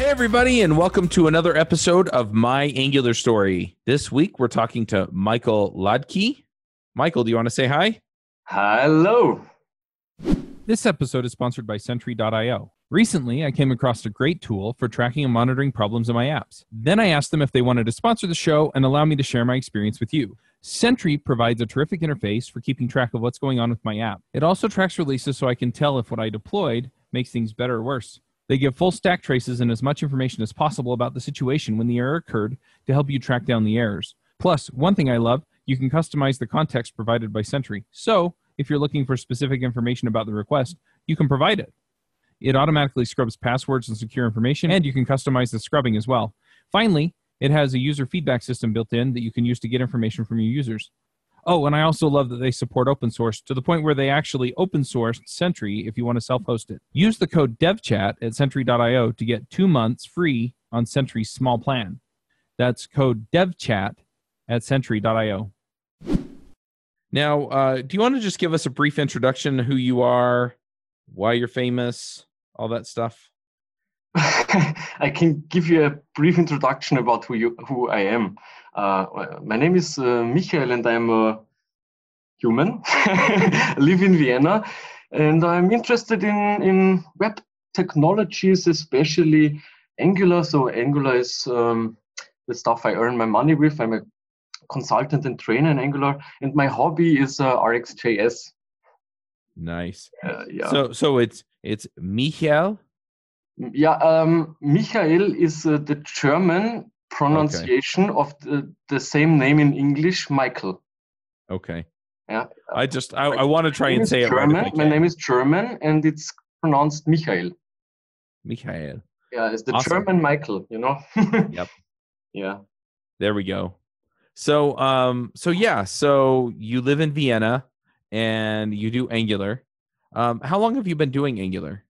Hey, everybody, and welcome to another episode of My Angular Story. This week, we're talking to Michael Hladky. Michael, do you want to say hi? Hello. This episode is sponsored by Sentry.io. Recently, I came across a great tool for tracking and monitoring problems in my apps. Then I asked them if they wanted to sponsor the show and allow me to share my experience with you. Sentry provides a terrific interface for keeping track of what's going on with my app. It also tracks releases so I can tell if what I deployed makes things better or worse. They give full stack traces and as much information as possible about the situation when the error occurred to help you track down the errors. Plus, one thing I love, you can customize the context provided by Sentry. So, if you're looking for specific information about the request, you can provide it. It automatically scrubs passwords and secure information, and you can customize the scrubbing as well. Finally, it has a user feedback system built in that you can use to get information from your users. Oh, and I also love that they support open source to the point where they actually open sourced Sentry if you want to self host it. Use the code DevChat at Sentry.io to get two months free on Sentry's small plan. That's code DevChat at Sentry.io. Now, uh, do you want to just give us a brief introduction who you are, why you're famous, all that stuff? I can give you a brief introduction about who you, who I am. Uh, my name is uh, Michael, and I'm a human. live in Vienna, and I'm interested in in web technologies, especially Angular. So Angular is um, the stuff I earn my money with. I'm a consultant and trainer in Angular, and my hobby is uh, RxJS. Nice. Uh, yeah. So, so it's it's Michael. Yeah, um, Michael is uh, the German pronunciation okay. of the, the same name in English, Michael. Okay. Yeah. I just I, I want to try and say German. it right. My name is German, and it's pronounced Michael. Michael. Yeah, it's the awesome. German Michael. You know. yep. Yeah. There we go. So um so yeah so you live in Vienna and you do Angular. Um, how long have you been doing Angular?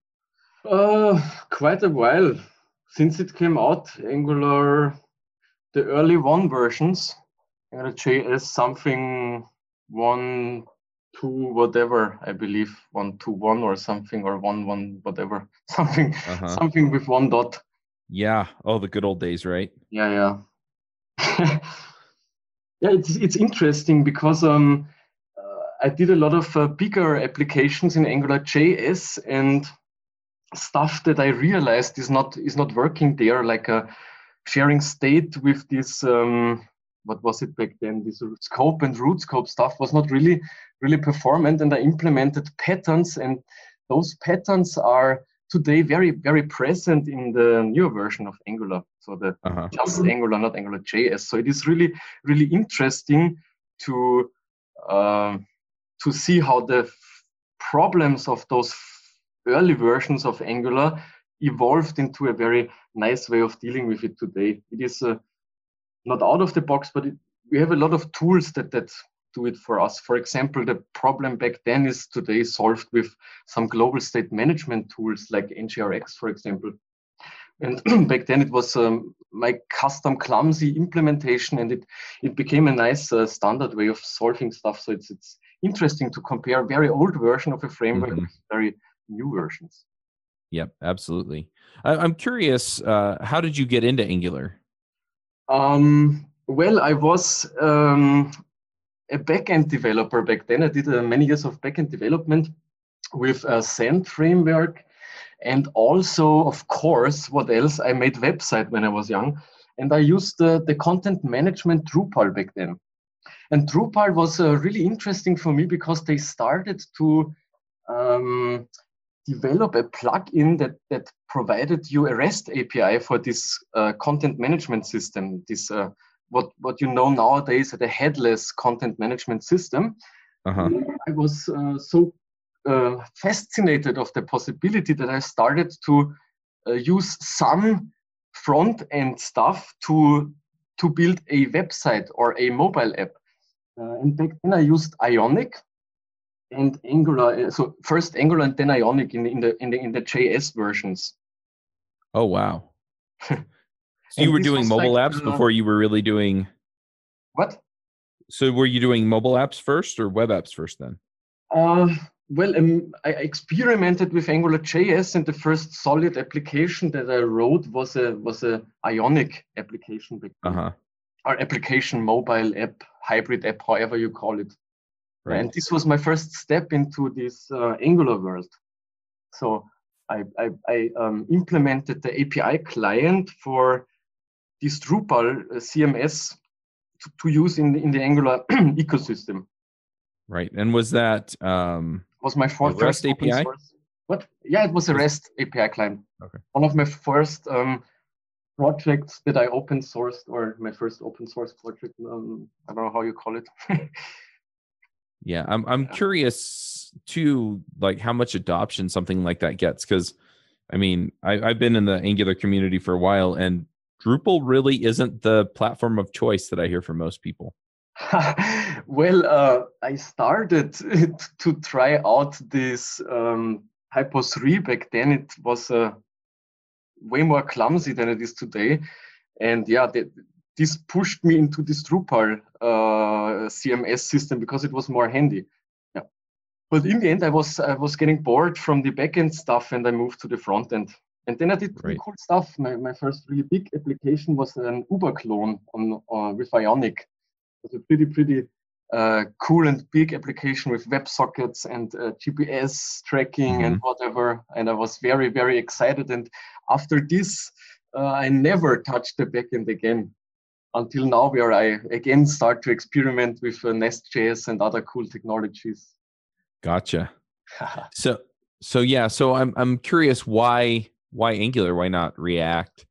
Uh, quite a while since it came out. Angular, the early one versions, Angular JS something one two whatever I believe one two one or something or one one whatever something uh-huh. something with one dot. Yeah. Oh, the good old days, right? Yeah, yeah. yeah, it's it's interesting because um I did a lot of uh, bigger applications in Angular JS and stuff that I realized is not is not working there, like a sharing state with this um, what was it back then? This scope and root scope stuff was not really really performant, and I implemented patterns, and those patterns are today very very present in the newer version of Angular. So the uh-huh. just Angular, not Angular JS. So it is really really interesting to uh, to see how the problems of those early versions of Angular evolved into a very nice way of dealing with it today. It is uh, not out of the box, but it, we have a lot of tools that that do it for us. For example, the problem back then is today solved with some global state management tools like NGRX, for example. And back then it was um, my custom clumsy implementation, and it it became a nice uh, standard way of solving stuff. So it's it's interesting to compare very old version of a framework mm-hmm. very new versions. Yep, absolutely. I, am curious, uh, how did you get into Angular? Um, well, I was um, a backend developer back then. I did uh, many years of backend development with a Zend framework. And also, of course, what else? I made website when I was young. And I used uh, the content management Drupal back then. And Drupal was uh, really interesting for me because they started to um, develop a plugin that, that provided you a REST API for this uh, content management system, this uh, what, what you know nowadays as a headless content management system. Uh-huh. I was uh, so uh, fascinated of the possibility that I started to uh, use some front end stuff to to build a website or a mobile app. Uh, and back then I used Ionic and Angular. Uh, so first Angular and then Ionic in the in the in the, in the JS versions. Oh wow! so you were doing mobile like, apps uh, before you were really doing. What? So were you doing mobile apps first or web apps first then? Uh, well, um, I experimented with Angular JS, and the first solid application that I wrote was a was a Ionic application, Uh huh. or application mobile app, hybrid app, however you call it. Right. And this was my first step into this uh, Angular world. So I, I, I um, implemented the API client for this Drupal uh, CMS to, to use in, the- in the Angular ecosystem. Right. And was that um was my A REST first API? source- What? Yeah, it was a REST API client. Okay. One of my first um, projects that I open sourced, or my first open source project. Um, I don't know how you call it. yeah, I'm I'm Yeah. curious too like how much adoption something like that gets cuz I mean, I I've been in the Angular community for a while and Drupal really isn't the platform of choice that I hear from most people. well, uh, I started to try out this um, TYPO3 back then. It was uh, way more clumsy than it is today. And yeah, this pushed me into this Drupal uh, CMS system because it was more handy. Yeah. But in the end, I was I was getting bored from the backend stuff, and I moved to the front end. And then I did Right. cool stuff. My, my first really big application was an Uber clone on uh, with Ionic. It was a pretty pretty uh, cool and big application with WebSockets and uh, GPS tracking and whatever. And I was very very excited. And after this, uh, I never touched the backend again until now, where I again start to experiment with uh, Nest.js and other cool technologies. Gotcha. So so yeah, so I'm I'm curious why why Angular, why not React?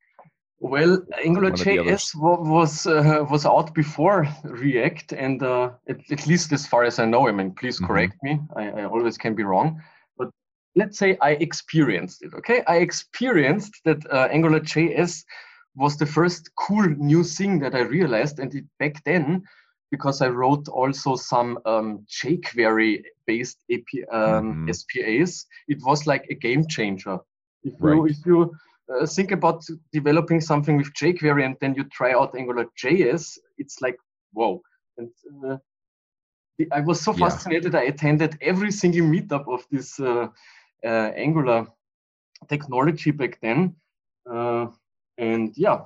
Well, Angular One of the JS was uh, was out before React, and uh, at, at least as far as I know. I mean, please Mhm. correct me. I, I always can be wrong, but let's say I experienced it. Okay, I experienced that uh, Angular JS was the first cool new thing that I realized, and it, back then, because I wrote also some um, jQuery-based AP, um, Mhm. SPAs, it was like a game changer. If you if you uh, think about developing something with jQuery and then you try out Angular JS, it's like whoa. And uh, I was so Yeah. fascinated. I attended every single meetup of this uh, uh, Angular technology back then, uh, and yeah,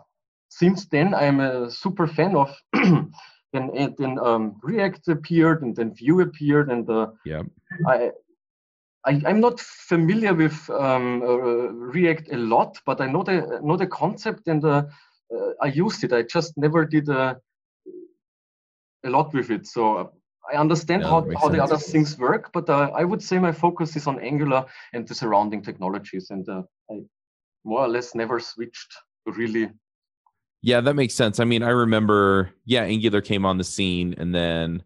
since then I'm a super fan of. then uh, then um, React appeared, and then Vue appeared, and uh, Yeah. I, I, I'm not familiar with um, uh, React a lot, but I know the know the concept and uh, uh, I used it. I just never did uh, a lot with it, so I understand Yeah, how, how the other things work. But uh, I would say my focus is on Angular and the surrounding technologies, and uh, I more or less never switched really. Yeah, that makes sense. I mean, I remember, yeah, Angular came on the scene, and then,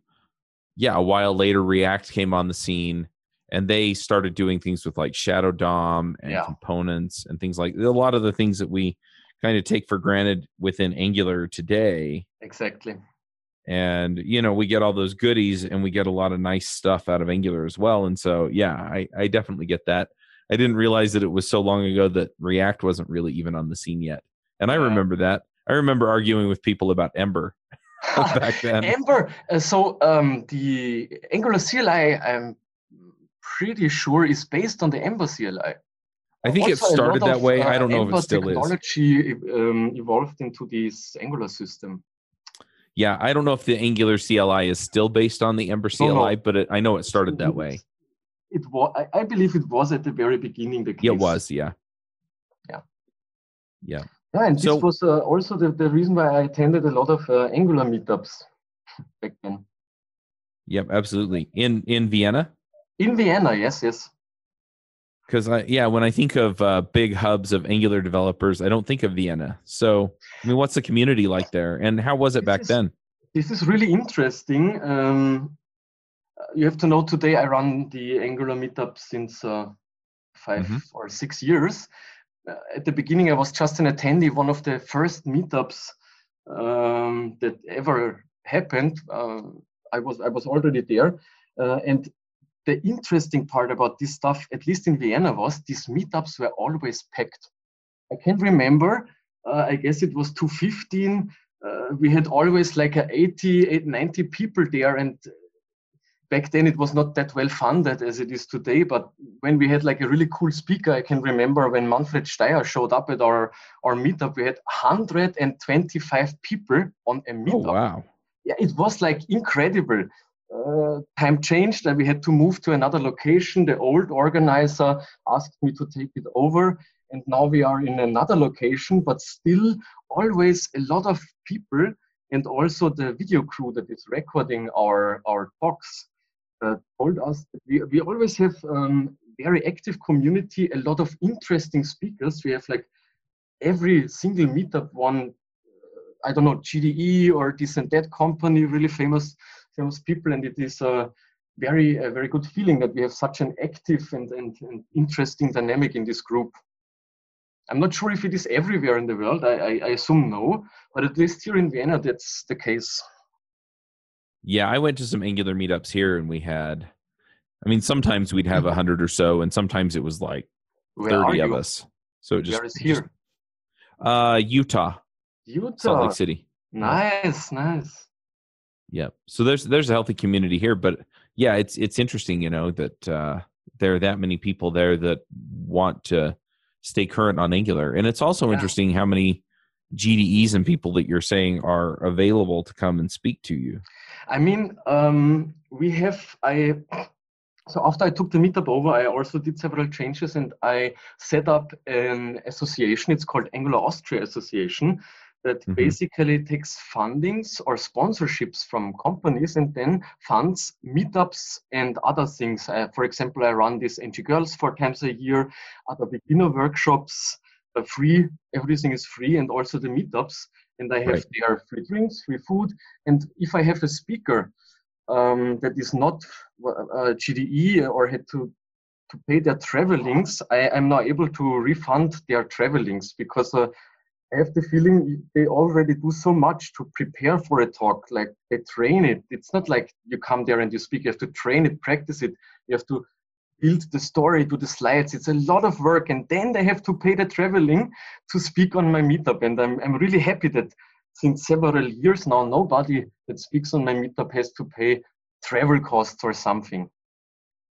yeah, a while later, React came on the scene, and they started doing things with like Shadow DOM and Yeah. components and things like a lot of the things that we kind of take for granted within Angular today. Exactly. And you know, we get all those goodies, and we get a lot of nice stuff out of Angular as well. And so, yeah, I, I definitely get that. I didn't realize that it was so long ago that React wasn't really even on the scene yet, and I Yeah. remember that. I remember arguing with people about Ember back then. Ember. Uh, so um, the Angular CLI, I'm pretty sure, is based on the Ember CLI. I think it Also, lot started that of, way. uh, I don't know if it still is. technology um, evolved into this Angular system. Yeah, I don't know if the Angular CLI is still based on the Ember No, no. CLI, but it, I know it started that way. It was. I, I believe it was at the very beginning the case. It was. Yeah. Yeah. Yeah. Yeah, and So- this was uh, also the, the reason why I attended a lot of uh, Angular meetups back then. Yep. Absolutely. In in Vienna, In Vienna, yes, yes. because I yeah, when I think of uh, big hubs of Angular developers, I don't think of Vienna. So, I mean, what's the community like there, and how was it This back is- then? This is really interesting. Um, you have to know today I run the Angular meetup since uh, 5 Mhm. or six years. Uh, at the beginning, I was just an attendee, one of the first meetups um, that ever happened. Uh, I was I was already there, uh, and the interesting part about this stuff, at least in Vienna, was these meetups were always packed. I can remember. Uh, I guess it was 2015 uh, we had always like a 80, 80 90 people there and back then it was not that well funded as it is today. But when we had like a really cool speaker, I can remember when Manfred Steyer showed up at our, our meetup, we had 125 people on a meetup. Oh, wow. Yeah, it was like incredible. Uh, time changed and we had to move to another location. The old organizer asked me to take it over. And now we are in another location, but still always a lot of people and also the video crew that is recording our, our talks told us we, we always have um, very active community, a lot of interesting speakers. We have like every single meetup one, uh, I don't know, GDE or this and that company, really famous, famous people. And it is a very, a very good feeling that we have such an active and, and, and interesting dynamic in this group. I'm not sure if it is everywhere in the world. I, I, I, assume no, but at least here in Vienna, that's the case. Yeah, I went to some Angular meetups here, and we had. I mean, sometimes we'd have a hundred or so, and sometimes it was like Where thirty of us. So it just here? uh, Utah, Salt Lake City. Nice, nice. Yeah. So there's there's a healthy community here, but yeah, it's it's interesting, you know, that uh, there are that many people there that want to stay current on Angular, and it's also Yeah. interesting how many GDEs and people that you're saying are available to come and speak to you. I mean, um, we have I. So after I took the meetup over, I also did several changes and I set up an association. It's called Angular Austria Association that Mhm. basically takes fundings or sponsorships from companies and then funds meetups and other things. Uh, for example, I run this NG Girls four times a year, other beginner workshops, free. Everything is free, and also the meetups. And I have Right. there free drinks, free food, and if I have a speaker um, that is not uh, GDE or had to to pay their travelings, I am now able to refund their travelings because uh, I have the feeling they already do so much to prepare for a talk. Like they train it. It's not like you come there and you speak. You have to train it, practice it. You have to build the story, do the slides. It's a lot of work, and then they have to pay the traveling to speak on my meetup. And I'm I'm really happy that since several years now, nobody that speaks on my meetup has to pay travel costs or something.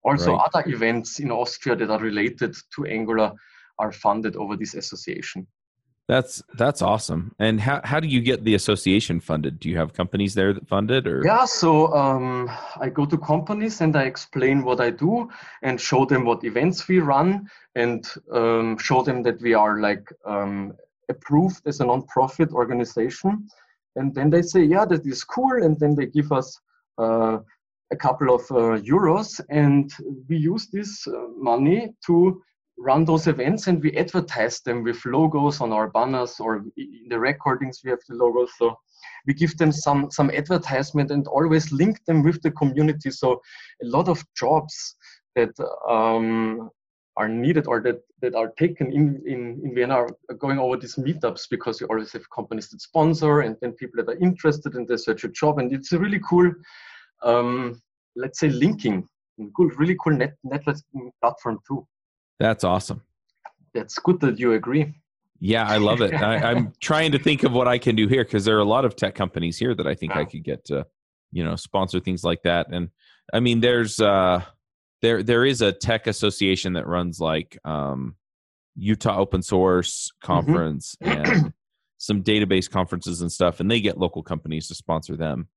Also, Right. other events in Austria that are related to Angular are funded over this association. That's that's awesome. And how how do you get the association funded? Do you have companies there that fund it, or Yeah, so um, I go to companies and I explain what I do and show them what events we run and um, show them that we are like um, approved as a non-profit organization. And then they say, yeah, that is cool. And then they give us uh, a couple of uh, euros and we use this uh, money to run those events and we advertise them with logos on our banners or in the recordings we have the logos. So we give them some some advertisement and always link them with the community. So a lot of jobs that um, are needed or that, that are taken in, in, in Vienna are going over these meetups because you always have companies that sponsor and then people that are interested and they search a job. And it's a really cool um, let's say linking cool really cool net networking platform too that's awesome. that's good that you agree Yeah, I love it. I, I'm trying to think of what I can do here because there are a lot of tech companies here that I think I could get to, you know, sponsor things like that. And I mean, there's uh, there there is a tech association that runs like um, Utah Open Source Conference and some database conferences and stuff, and they get local companies to sponsor them.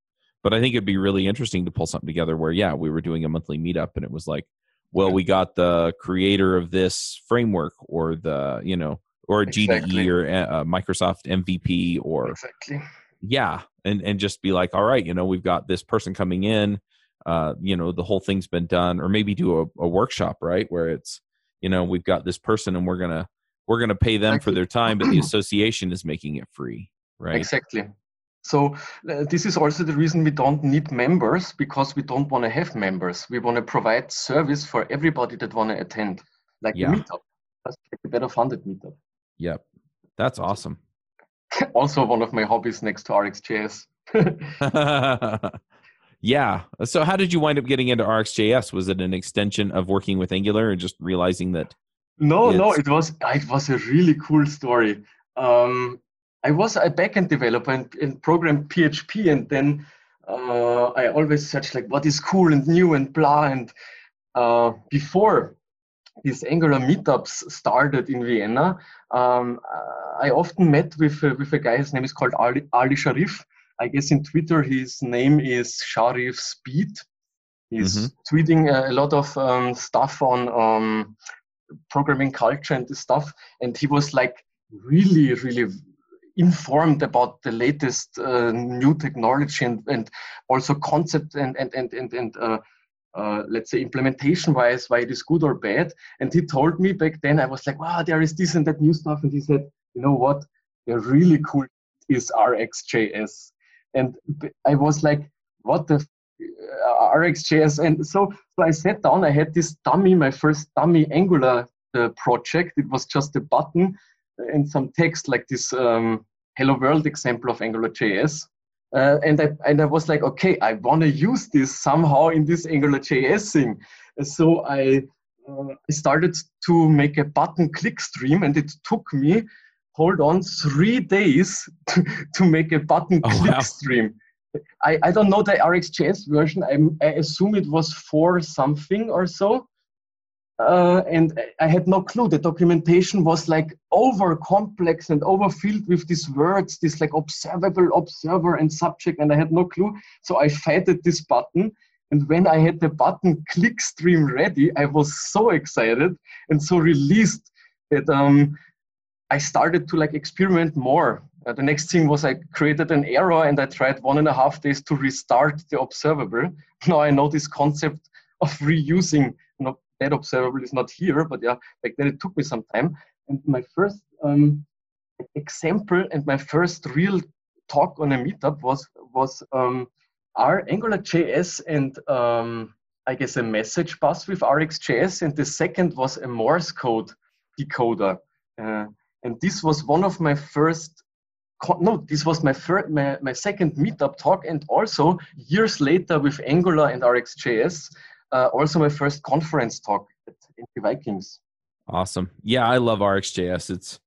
But I think it'd be really interesting to pull something together where, yeah, we were doing a monthly meetup, and it was like, well, we got the creator of this framework, or the you know, or Exactly. GDE or uh, Microsoft MVP, or exactly yeah, and and just be like, all right, you know, we've got this person coming in, uh, you know, the whole thing's been done, or maybe do a, a workshop, right, where it's, you know, we've got this person and we're gonna we're gonna pay them for their time, but the association is making it free, right? Exactly. So uh, this is also the reason we don't need members because we don't want to have members. We want to provide service for everybody that want to attend, like Yeah. a meetup. That's like a better funded meetup. Yep, that's awesome. also one of my hobbies next to RxJS. yeah. So, how did you wind up getting into RxJS? Was it an extension of working with Angular, or just realizing that? No, no, it was it was a really cool story. Um, I was a backend developer and, and programmed PHP, and then uh, I always searched like what is cool and new and blah. And uh, before these Angular meetups started in Vienna, um, I often met with with a guy. His name is called Ali, Ali Sharif. I guess in Twitter his name is Sharif Speed. He's mm-hmm. tweeting a lot of um, stuff on um, programming culture and this stuff, and he was like really, really informed about the latest uh, new technology and, and also concept and and and and, and uh, uh, let's say implementation wise why it is good or bad. And he told me back then i was like wow there is this and that new stuff. And he said you know what? The really cool is rxjs and i was like what the uh, rxjs and so so i sat down i had this dummy my first dummy angular uh, project. It was just a button and some text like this um, hello world example of AngularJS. Uh, and I and I was like, okay, I want to use this somehow in this AngularJS thing. So I uh, I started to make a button click stream, and it took me, hold on, three days to, to make a button oh, click wow. stream. I, I don't know the RxJS version. I, I assume it was four something or so. Uh, and I had no clue. The documentation was like over complex and overfilled with these words, this like observable, observer, and subject, and I had no clue. So I faded this button. And when I had the button click stream ready, I was so excited and so released that um, I started to like experiment more. Uh, the next thing was I created an error and I tried one and a half days to restart the observable. Now I know this concept of reusing that observable is not here, but yeah, back then it took me some time. And my first um, example and my first real talk on a meetup was was um, our AngularJS and um, I guess a message bus with RxJS, and the second was a Morse code decoder. Uh, and this was one of my first no, this was my first, my, my second meetup talk, and also years later with Angular and RxJS, uh, also my first conference talk at the Vikings. Awesome. Yeah, I love RxJS. It's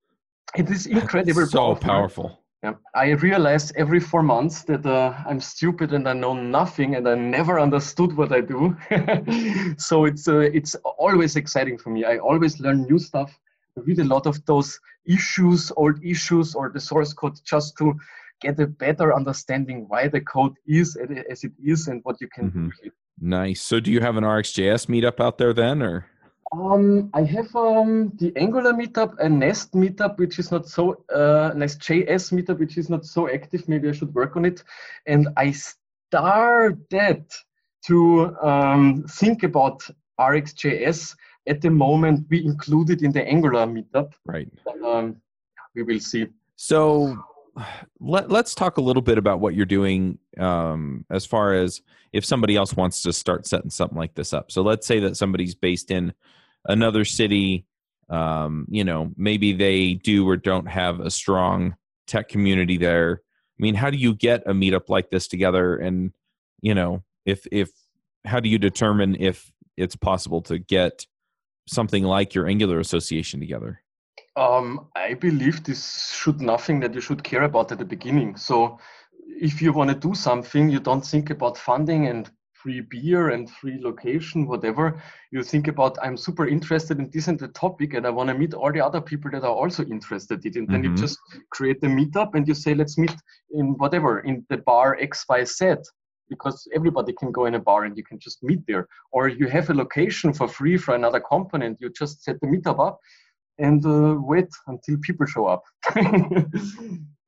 it is incredible. so powerful. powerful. Yeah, I realize every four months that uh, I'm stupid and I know nothing and I never understood what I do. so it's uh, it's always exciting for me. I always learn new stuff. I read a lot of those issues, old issues, or the source code just to get a better understanding why the code is as it is and what you can mm-hmm. do. Nice. So, do you have an RxJS meetup out there then, or? Um, I have um, the Angular meetup, a Nest meetup, which is not so uh, Nest.js meetup, which is not so active. Maybe I should work on it. And I started to um, think about RxJS at the moment. We included in the Angular meetup. Right. Um, we will see. So let, us talk a little bit about what you're doing um, as far as if somebody else wants to start setting something like this up. So let's say that somebody's based in another city. Um, you know, maybe they do or don't have a strong tech community there. I mean, how do you get a meetup like this together? And you know, if if how do you determine if it's possible to get something like your Angular Association together? Um, I believe this should nothing that you should care about at the beginning. So if you want to do something, you don't think about funding and free beer and free location, whatever. You think about I'm super interested in this and the topic, and I want to meet all the other people that are also interested in it. And then mm-hmm. you just create the meetup and you say, let's meet in whatever in the bar XYZ because everybody can go in a bar and you can just meet there. Or you have a location for free for another component. You just set the meetup up and uh, wait until people show up.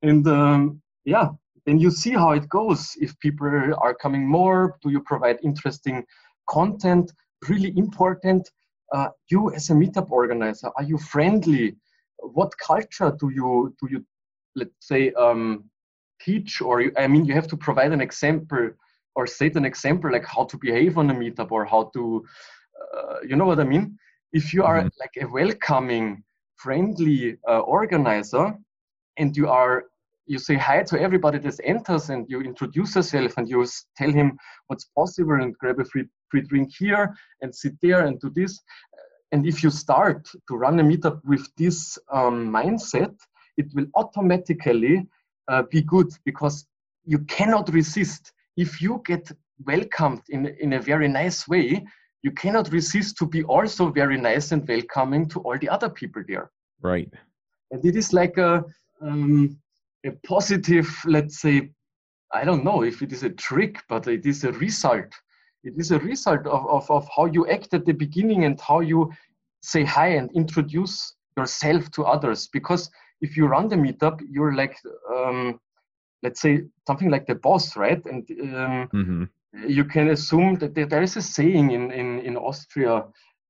and um, yeah, then you see how it goes. If people are coming more, do you provide interesting content? Really important. Uh, you as a meetup organizer, are you friendly? What culture do you do you let's say um, teach? Or you, I mean, you have to provide an example or set an example like how to behave on a meetup or how to, uh, you know what I mean? If you are mm-hmm. like a welcoming friendly uh, organizer and you are you say hi to everybody that enters and you introduce yourself and you tell him what's possible and grab a free, free drink here and sit there and do this and if you start to run a meetup with this um, mindset it will automatically uh, be good because you cannot resist if you get welcomed in, in a very nice way, you cannot resist to be also very nice and welcoming to all the other people there. Right. And it is like a, um, a positive, let's say, I don't know if it is a trick, but it is a result. It is a result of, of, of how you act at the beginning and how you say hi and introduce yourself to others. Because if you run the meetup, you're like, um, let's say, something like the boss, right? And um, hmm you can assume that there, is a saying in, in, in Austria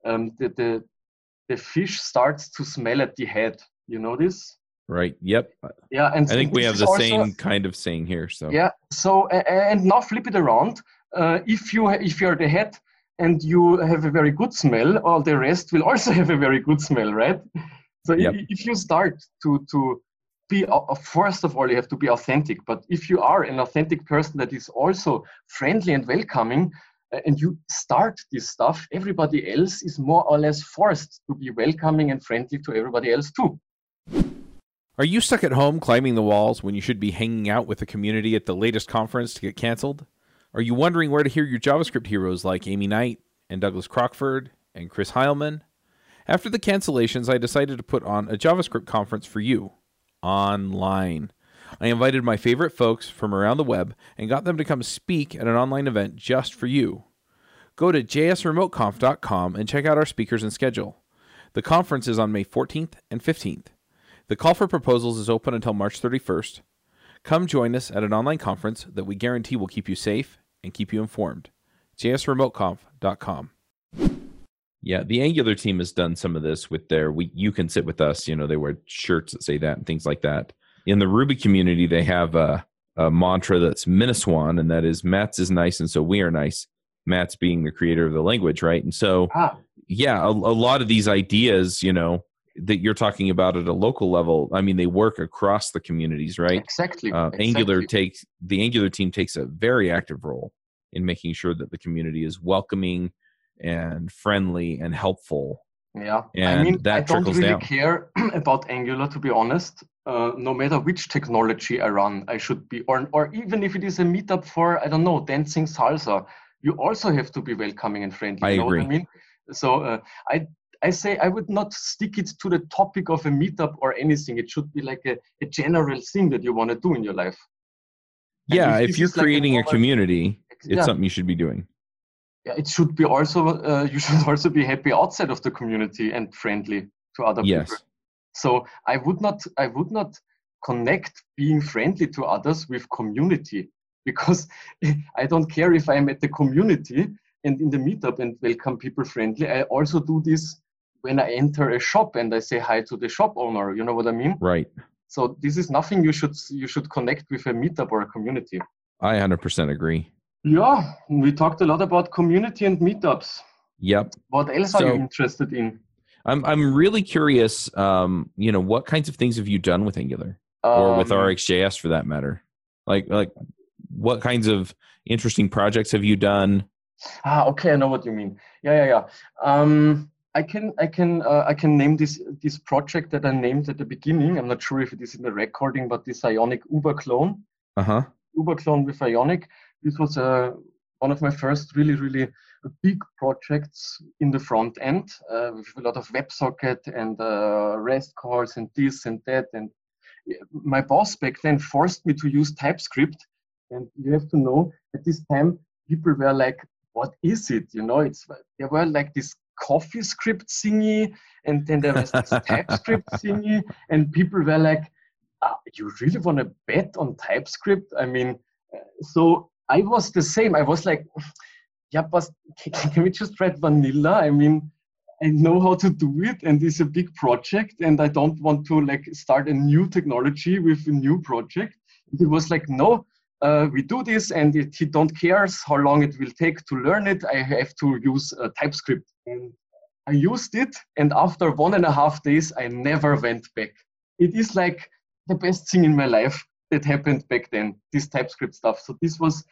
um, that the, the fish starts to smell at the head. You know this? Right. Yep. Yeah, and I think we have the also- same kind of saying here. So Yeah. So and now flip it around. Uh, if you if you're the head and you have a very good smell, all the rest will also have a very good smell, right? So Yep. if you start to to be first of all you have to be authentic. But if you are an authentic person that is also friendly and welcoming, uh, and you start this stuff, everybody else is more or less forced to be welcoming and friendly to everybody else too. Are you stuck at home climbing the walls when you should be hanging out with the community at the latest conference to get canceled? Are you wondering where to hear your JavaScript heroes like Amy Knight and Douglas Crockford and Chris Heilmann? After the cancellations, I decided to put on a JavaScript conference for you online. I invited my favorite folks from around the web and got them to come speak at an online event just for you. Go to jsremoteconf.com and check out our speakers and schedule. The conference is on May 14th and 15th. The call for proposals is open until March 31st. Come join us at an online conference that we guarantee will keep you safe and keep you informed. jsremoteconf.com. yeah, the Angular team has done some of this with their we you can sit with us. You know, they wear shirts that say that and things like that. In the Ruby community, they have a, a mantra that's MINASWAN, and that is Mats is nice, and so we are nice. Mats being the creator of the language, right? And so Ah, yeah, a, a lot of these ideas, you know, that you're talking about at a local level, I mean, they work across the communities, right? exactly. Uh, exactly. Angular takes the Angular team takes a very active role in making sure that the community is welcoming and friendly and helpful. Yeah, I And mean, that I don't really down. care about Angular, to be honest. Uh, no matter which technology I run, I should be, or, or even if it is a meetup for, I don't know, dancing salsa, you also have to be welcoming and friendly. I you know what I agree. mean? So uh, I, I say I would not stick it to the topic of a meetup or anything. It should be like a, a general thing that you want to do in your life. And Yeah, if if, you're is like a creating a normal- community, it's Yeah. something you should be doing. Yeah, it should be also, uh, you should also be happy outside of the community and friendly to other Yes. people. So I would not I would not connect being friendly to others with community because I don't care if I'm at the community and in the meetup and welcome people friendly. I also do this when I enter a shop and I say hi to the shop owner. You know what I mean? Right. So this is nothing you should you should connect with a meetup or a community. I 100% agree. Yeah, we talked a lot about community and meetups. Yep. What else are you interested in? I'm I'm really curious um, you know, what kinds of things have you done with Angular or with Um, RxJS for that matter? Like like what kinds of interesting projects have you done? Ah, okay, I know what you mean. Yeah, yeah, yeah. Um, I can, I can, uh, I can name this this project that I named at the beginning. I'm not sure if it is in the recording, but this Ionic Uber clone, Uh-huh. Uber clone with Ionic. This was uh, one of my first really, really big projects in the front end uh, with a lot of WebSocket and uh, REST calls and this and that. And my boss back then forced me to use TypeScript. And you have to know at this time, people were like, what is it? You know, it's there were like this coffee script thingy, and then there was this TypeScript thingy, and people were like, ah, you really want to bet on TypeScript? I mean, uh, so I was the same. I was like, yeah, but can, we just write vanilla? I mean, I know how to do it, and it's a big project, and I don't want to like start a new technology with a new project. It was like, no, uh, we do this, and it, he don't cares how long it will take to learn it. I have to use uh, TypeScript, and I used it, and after one and a half days, I never went back. It is like the best thing in my life that happened back then. This TypeScript stuff. So this was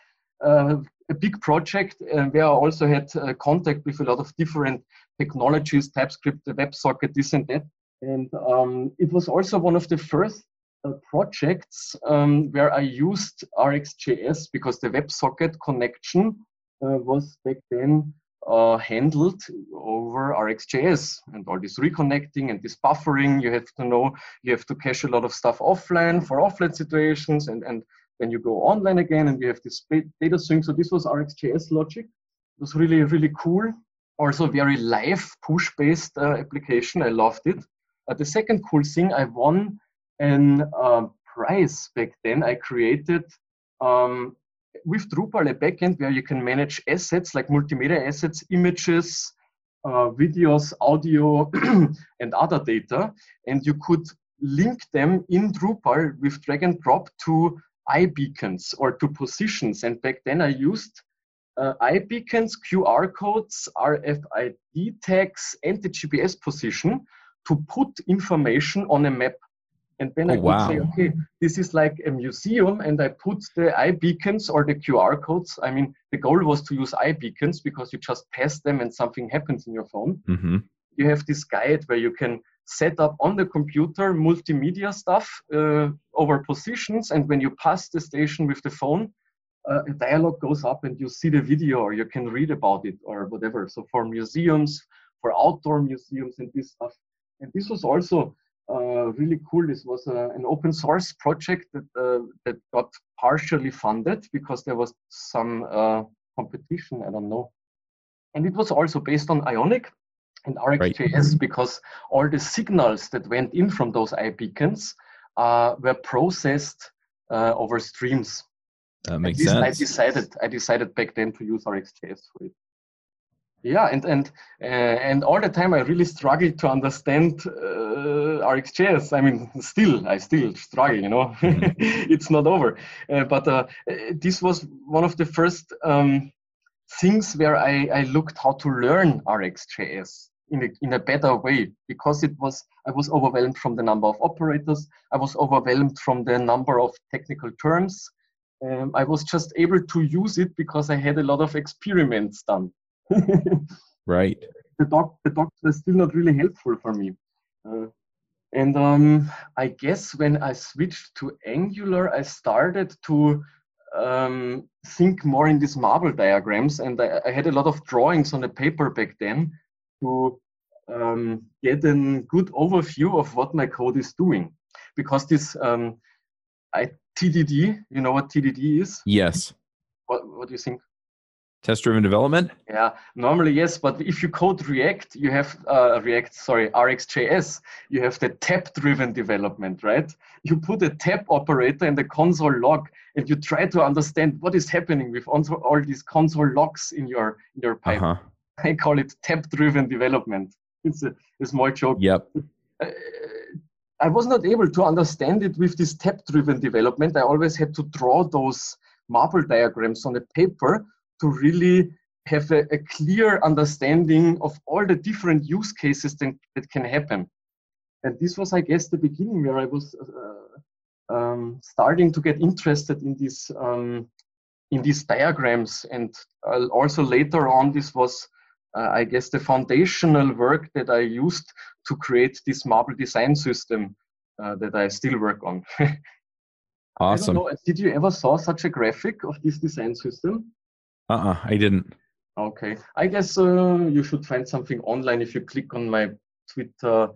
uh, a big project uh, where I also had uh, contact with a lot of different technologies, TypeScript, the WebSocket, this and that. And um, it was also one of the first uh, projects um, where I used RxJS because the WebSocket connection uh, was back then uh, handled over RxJS and all this reconnecting and this buffering. You have to know you have to cache a lot of stuff offline for offline situations, and and then you go online again and you have this data sync. So this was RxJS logic. It was really really cool. Also very live push based uh, application. I loved it. Uh, the second cool thing I won an uh, prize back then. I created um, with Drupal a backend where you can manage assets like multimedia assets, images, uh, videos, audio, and other data. And you could link them in Drupal with drag and drop to iBeacons or to positions. And back then I used uh, iBeacons, QR codes, RFID tags, and the GPS position to put information on a map. And then oh, I wow. say, okay, this is like a museum, and I put the iBeacons or the QR codes. I mean, the goal was to use iBeacons because you just pass them and something happens in your phone. Mm-hmm. You have this guide where you can set up on the computer multimedia stuff uh, over positions, and when you pass the station with the phone, uh, a dialogue goes up and you see the video or you can read about it or whatever. So for museums, for outdoor museums and this stuff. And this was also uh, really cool. This was uh, an open source project that, uh, that got partially funded because there was some uh, competition, I don't know. And it was also based on Ionic and RxJS right. because all the signals that went in from those iBeacons uh, were processed over streams. That makes sense. I decided I decided back then to use RxJS for it yeah and and uh, and all the time i really struggled to understand uh, rxjs i mean still i still struggle you know? Mm-hmm. it's not over. Uh, but uh, this was one of the first um, things where I, I looked how to learn rxjs in a, in a better way because it was i was overwhelmed from the number of operators. I was overwhelmed from the number of technical terms. Um, i was just able to use it because i had a lot of experiments done right. The doc, the docs were still not really helpful for me. Uh, and um, I guess when I switched to Angular, I started to um, think more in these marble diagrams. And I, I, had a lot of drawings on the paper back then to um, get a good overview of what my code is doing. Because this um, I, TDD, you know what TDD is? Yes. What, what do you think? Test driven development? Yeah, normally yes, but if you code React, you have uh, React, sorry, RxJS, you have the tab driven development, right? You put a tab operator in the console log and you try to understand what is happening with all these console logs in your, in your pipe. Uh-huh. I call it tab driven development. It's a, a, small joke. Yep. Uh, I was not able to understand it with this tab driven development. I always had to draw those marble diagrams on a paper to really have a, a, clear understanding of all the different use cases that, that can happen. And this was, I guess, the beginning where I was uh, um, starting to get interested in these um, in these diagrams. And uh, also later on, this was, uh, I guess, the foundational work that I used to create this marble design system uh, that I still work on. awesome. Did you ever saw such a graphic of this design system? Uh-uh, I didn't. Okay. I guess uh, you should find something online. If you click on my Twitter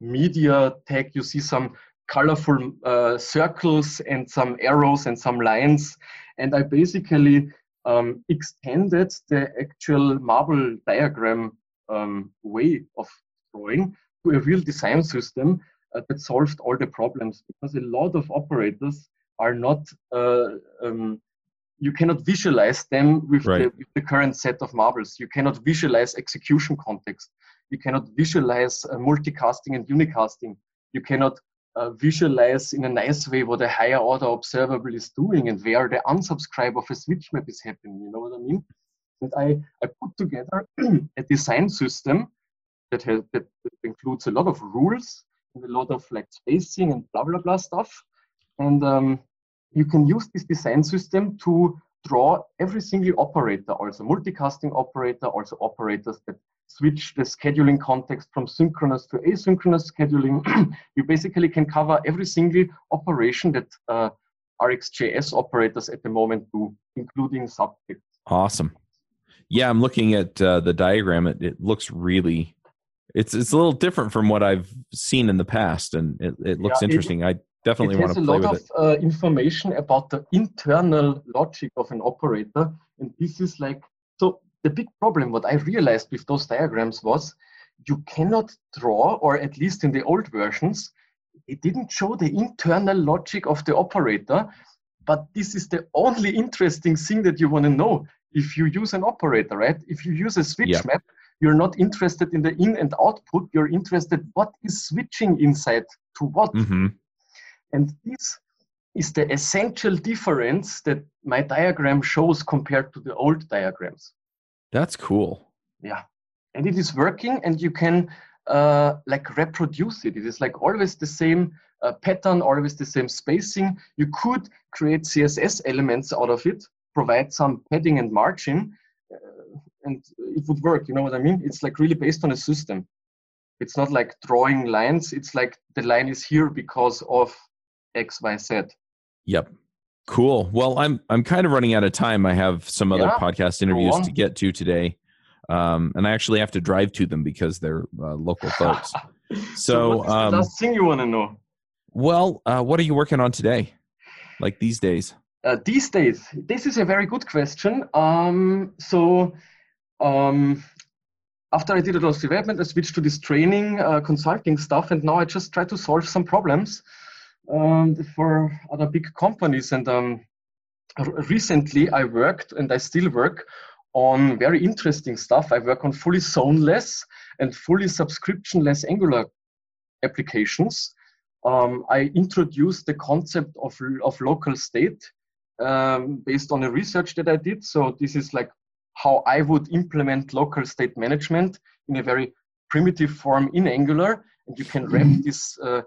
media tag, you see some colorful uh, circles and some arrows and some lines. And I basically um, extended the actual marble diagram um, way of drawing to a real design system uh, that solved all the problems because a lot of operators are not uh, um, you cannot visualize them with, right. the, with, the, current set of marbles. You cannot visualize execution context. You cannot visualize uh, multicasting and unicasting. You cannot uh, visualize in a nice way what a higher order observable is doing and where the unsubscribe of a switch map is happening. You know what I mean? And I, I put together a design system that, has, that, that includes a lot of rules and a lot of like spacing and blah blah blah stuff. And um, you can use this design system to draw every single operator, also multicasting operator, also operators that switch the scheduling context from synchronous to asynchronous scheduling. you basically can cover every single operation that uh, RxJS operators at the moment do, including subjects. Awesome. Yeah, I'm looking at uh, the diagram. It, it looks really, it's it's a little different from what I've seen in the past, and it, it looks yeah, interesting. It, I definitely want to play with it. It has a lot of uh, information about the internal logic of an operator, and this is like so. The big problem, what I realized with those diagrams was, you cannot draw, or at least in the old versions, it didn't show the internal logic of the operator. But this is the only interesting thing that you want to know if you use an operator, right? If you use a switch map, you're not interested in the in and output. You're interested what is switching inside to what. Mm-hmm. And this is the essential difference that my diagram shows compared to the old diagrams. That's cool. Yeah. And it is working and you can uh, like reproduce it. It is like always the same uh, pattern, always the same spacing. You could create CSS elements out of it provide some padding and margin, uh, and it would work. You know what I mean? It's like really based on a system. It's not like drawing lines. It's like the line is here because of X, Y, Z. Yep. Cool. Well, I'm I'm kind of running out of time. I have some other yeah, podcast interviews to get to today, um, and I actually have to drive to them because they're uh, local folks. so, so what's um, the last thing you want to know? Well, uh, what are you working on today? Like these days? Uh, these days, this is a very good question. Um, so, um, after I did a lot of development, I switched to this training uh, consulting stuff, and now I just try to solve some problems um, for other big companies. And um, recently, I worked, and I still work on very interesting stuff. I work on fully zoneless and fully subscriptionless Angular applications. Um, I introduced the concept of, of local state um, based on a research that I did. So this is like how I would implement local state management in a very primitive form in Angular. And you can wrap mm-hmm. this uh,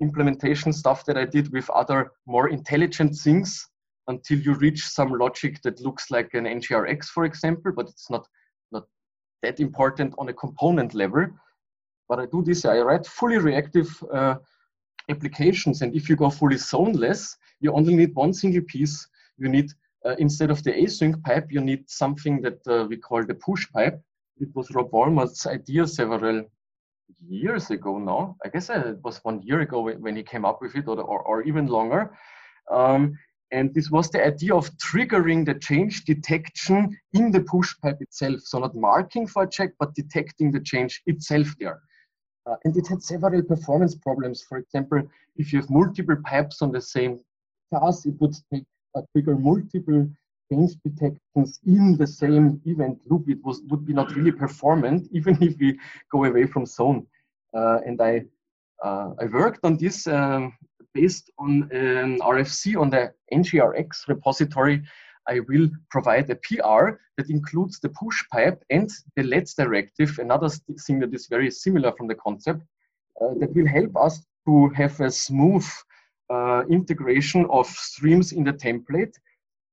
implementation stuff that I did with other more intelligent things until you reach some logic that looks like an NGRX, for example, but it's not, not that important on a component level. But I do this, I write fully reactive uh, applications. And if you go fully zoneless, you only need one single piece. You need, uh, instead of the async pipe, you need something that uh, we call the push pipe. It was Rob Wormald's idea several years ago now. I guess it was one year ago when he came up with it, or, or, or even longer. Um, and this was the idea of triggering the change detection in the push pipe itself. So not marking for a check, but detecting the change itself there. Uh, and it had several performance problems. For example, if you have multiple pipes on the same task, it would take, uh, trigger multiple change detections in the same event loop. It was, would be not really performant, even if we go away from zone. Uh, and I, uh, I worked on this um, based on an RFC on the NGRX repository I will provide a PR that includes the push pipe and the LEDs directive, another thing that is very similar from the concept, uh, that will help us to have a smooth uh, integration of streams in the template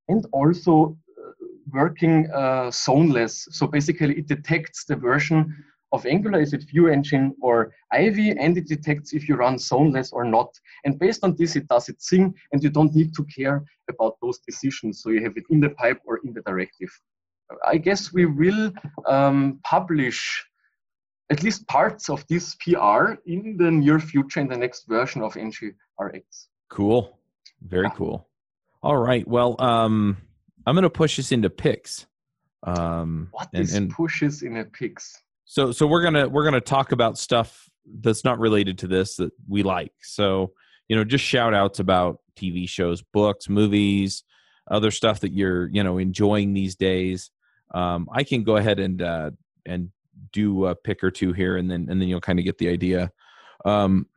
and also uh, working uh, zoneless. So basically it detects the version of Angular, is it View Engine or Ivy, and it detects if you run zoneless or not. And based on this, it does its thing, and you don't need to care about those decisions. So you have it in the pipe or in the directive. I guess we will um, publish at least parts of this PR in the near future in the next version of NGRX. Cool. Very yeah. cool. All right. Well, um, I'm going to push us into picks. Um, what and, is and pushes in a picks? So so we're gonna we're gonna talk about stuff that's not related to this that we like. So you know, just shout outs about TV shows, books, movies, other stuff that you're you know enjoying these days. Um, I can go ahead and uh, and do a pick or two here, and then and then you'll kind of get the idea. Um,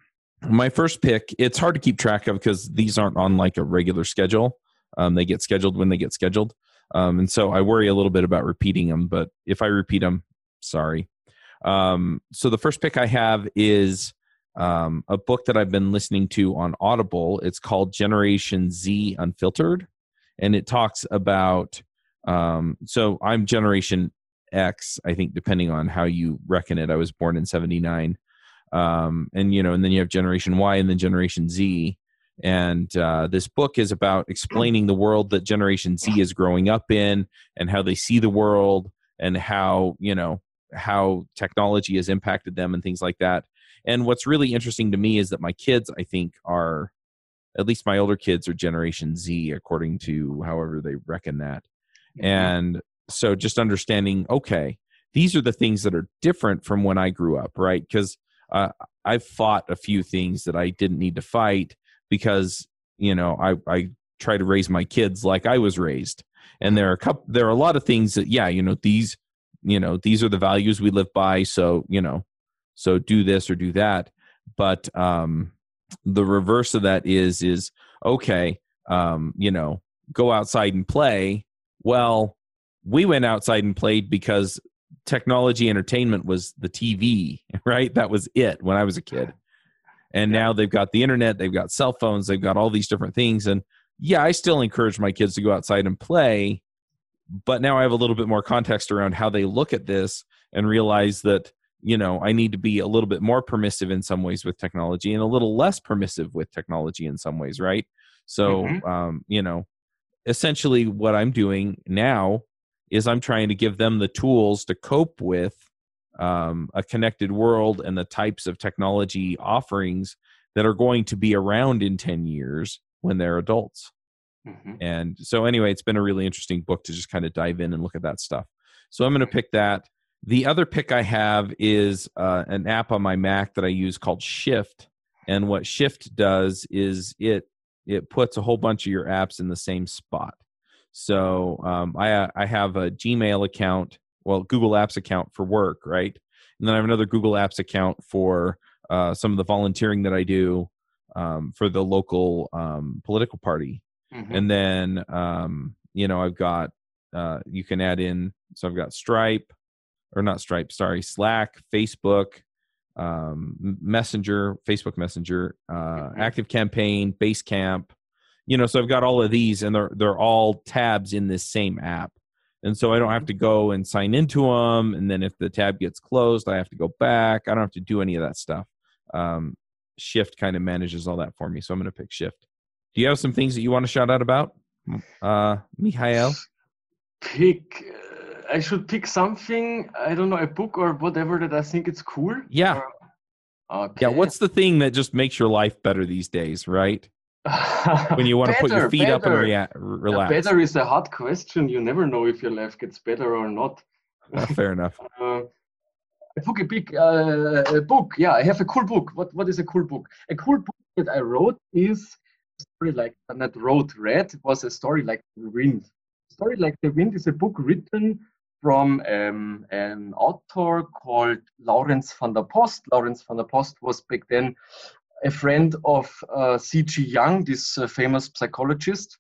my first pick, it's hard to keep track of because these aren't on like a regular schedule. Um, they get scheduled when they get scheduled, um, and so I worry a little bit about repeating them. But if I repeat them, sorry. Um, so the first pick I have is um, a book that I've been listening to on Audible. It's called Generation Z Unfiltered, and it talks about. Um, so I'm Generation X, I think, depending on how you reckon it. I was born in 79. Um, and, you know, and then you have Generation Y and then Generation Z. And uh, this book is about explaining the world that Generation Z is growing up in and how they see the world and how, you know, how technology has impacted them and things like that. And what's really interesting to me is that my kids, I think, are at least my older kids are Generation Z, according to however they reckon that. Mm-hmm. And so just understanding, okay, these are the things that are different from when I grew up, right? Because uh, I've fought a few things that I didn't need to fight because you know I I try to raise my kids like I was raised, and there are a couple there are a lot of things that yeah you know these you know these are the values we live by, so you know so do this or do that, but um the reverse of that is is okay um you know go outside and play. Well we went outside and played because technology entertainment was the TV, right? That was it when I was a kid. And now they've got the internet, they've got cell phones, they've got all these different things. And yeah, I still encourage my kids to go outside and play, but now I have a little bit more context around how they look at this and realize that, you know, I need to be a little bit more permissive in some ways with technology and a little less permissive with technology in some ways, right? So, mm-hmm. um, you know, essentially what I'm doing now is I'm trying to give them the tools to cope with um, a connected world and the types of technology offerings that are going to be around in 10 years when they're adults. Mm-hmm. And so, anyway, it's been a really interesting book to just kind of dive in and look at that stuff. So, I'm going to pick that. The other pick I have is uh, an app on my Mac that I use called Shift. And what Shift does is it it puts a whole bunch of your apps in the same spot. So um, I uh, I have a Gmail account, well Google Apps account for work, right? And then I have another Google Apps account for uh, some of the volunteering that I do um, for the local um, political party. Mm-hmm. And then um, you know I've got uh, you can add in so I've got Stripe or not Stripe, sorry, Slack, Facebook, um, Messenger, Facebook Messenger, uh, mm-hmm. Active Campaign, Basecamp, you know so i've got all of these and they're they're all tabs in this same app. And so i don't have to go and sign into them and then if the tab gets closed i have to go back. I don't have to do any of that stuff. Um, shift kind of manages all that for me. So i'm going to pick shift. Do you have some things that you want to shout out about uh michael pick uh, i should pick something. I don't know a book or whatever that i think it's cool. Yeah. Okay. yeah what's the thing that just makes your life better these days right when you want better, to put your feet better. up and rea- relax. better is a hard question. You never know if your life gets better or not. Uh, fair enough. uh, a book, a big uh, a book. Yeah, I have a cool book. What what is a cool book? A cool book that I wrote is a story like not wrote read. It was a story like the wind. Story like the wind is a book written from um, an author called Laurens van der Post. Laurens van der Post was back then a friend of uh, C.G. Jung, this uh, famous psychologist.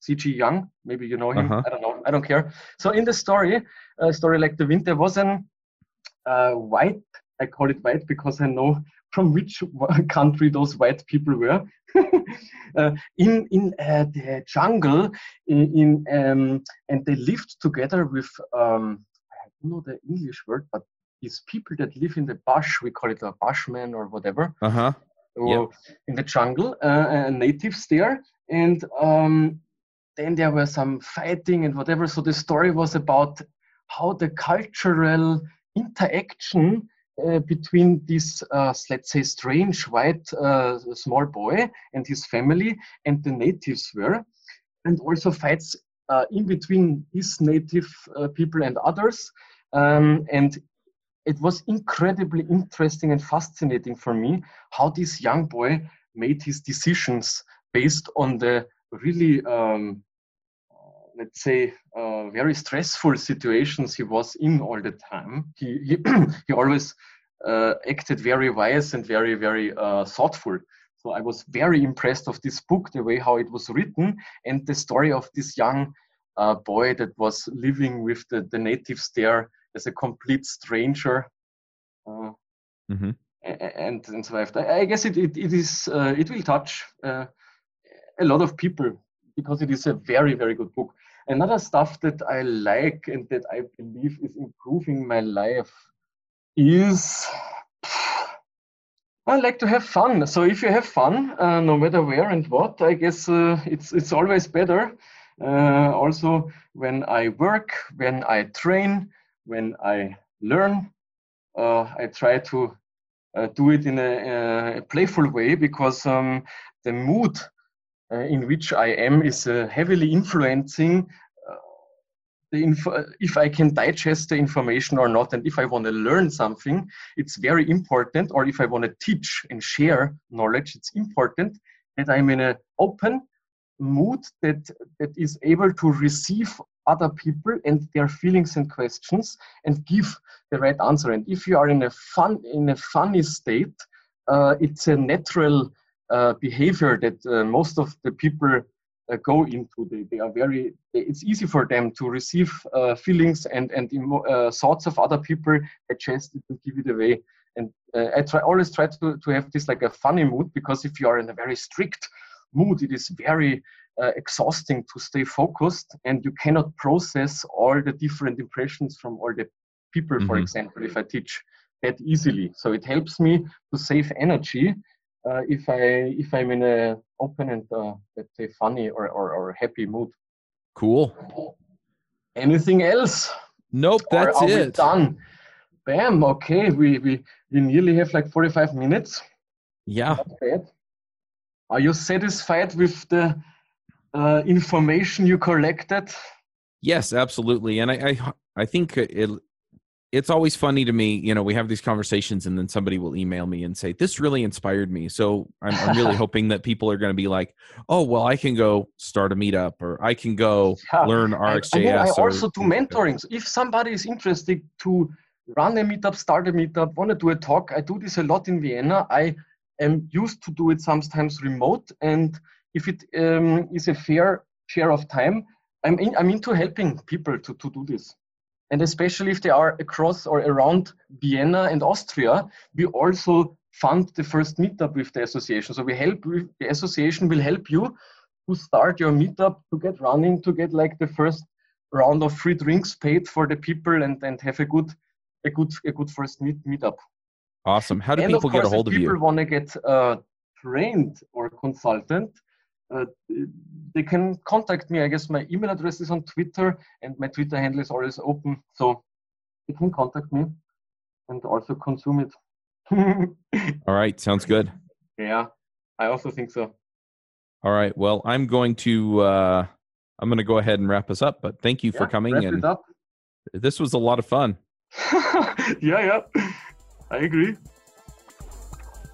C.G. Jung, maybe you know him. Uh-huh. I don't know. I don't care. So in the story, a uh, story like the wind, there was an uh, white. I call it white because I know from which country those white people were. uh, in in uh, the jungle, in, in um, and they lived together with um, I don't know the English word, but these people that live in the bush, we call it a bushman or whatever. Uh-huh yep. in the jungle, uh, uh, natives there, and um, then there were some fighting and whatever. So the story was about how the cultural interaction uh, between this, uh, let's say, strange white uh, small boy and his family and the natives were, and also fights uh, in between his native people and others. Um, and it was incredibly interesting and fascinating for me how this young boy made his decisions based on the really um, let's say uh, very stressful situations he was in all the time. He he, he always uh, acted very wise and very very uh, thoughtful. So i was very impressed of this book the way how it was written and the story of this young uh, boy that was living with the, the natives there as a complete stranger uh, mm-hmm. and and survived. I, I guess it it, it is uh, it will touch uh, a lot of people because it is a very very good book. another stuff that I like and that I believe is improving my life is I like to have fun. So if you have fun, uh, no matter where and what, I guess uh, it's it's always better. Uh, also, when I work, when I train, when I learn, uh, I try to uh, do it in a, a playful way because um, the mood uh, in which I am is heavily influencing if I can digest the information or not, and if I want to learn something, it's very important. Or if I want to teach and share knowledge, it's important that I'm in an open mood that that is able to receive other people and their feelings and questions and give the right answer. And if you are in a fun in a funny state, uh, it's a natural uh, behavior that uh, most of the people uh, go into. They, they are very. It's easy for them to receive uh, feelings and and emo- uh, thoughts of other people, digest it and give it away. And I try always try to to have this like a funny mood because if you are in a very strict mood, it is very uh, exhausting to stay focused and you cannot process all the different impressions from all the people mm-hmm. for example if i teach that easily so it helps me to save energy uh, if I if I'm in a open and uh, let's say funny or, or, or happy mood. Cool. Anything else? Nope, that's or are it. We done. Bam. Okay, we we we nearly have like 45 minutes. Yeah. Are you satisfied with the uh, information you collected? Yes, absolutely. And I I, I think it it's always funny to me you know we have these conversations and then somebody will email me and say this really inspired me so i'm, I'm really hoping that people are going to be like oh well i can go start a meetup or i can go yeah. learn rxjs I, I, I also do mentoring so if somebody is interested to run a meetup start a meetup want to do a talk i do this a lot in vienna i am used to do it sometimes remote and if it um, is a fair share of time i'm, in, I'm into helping people to, to do this and especially if they are across or around Vienna and Austria, we also fund the first meetup with the association. So we help the association will help you to start your meetup, to get running, to get like the first round of free drinks paid for the people and, and have a good a good a good first meet meetup. Awesome. How do and people course, get a hold of you? People want to get uh, trained or consultant they can contact me. I guess my email address is on Twitter and my Twitter handle is always open. So they can contact me and also consume it. All right. Sounds good. Yeah, I also think so. All right. Well, I'm going to uh, I'm going to go ahead and wrap us up. But thank you yeah, for coming. Wrap and it up. This was a lot of fun. yeah, yeah, I agree.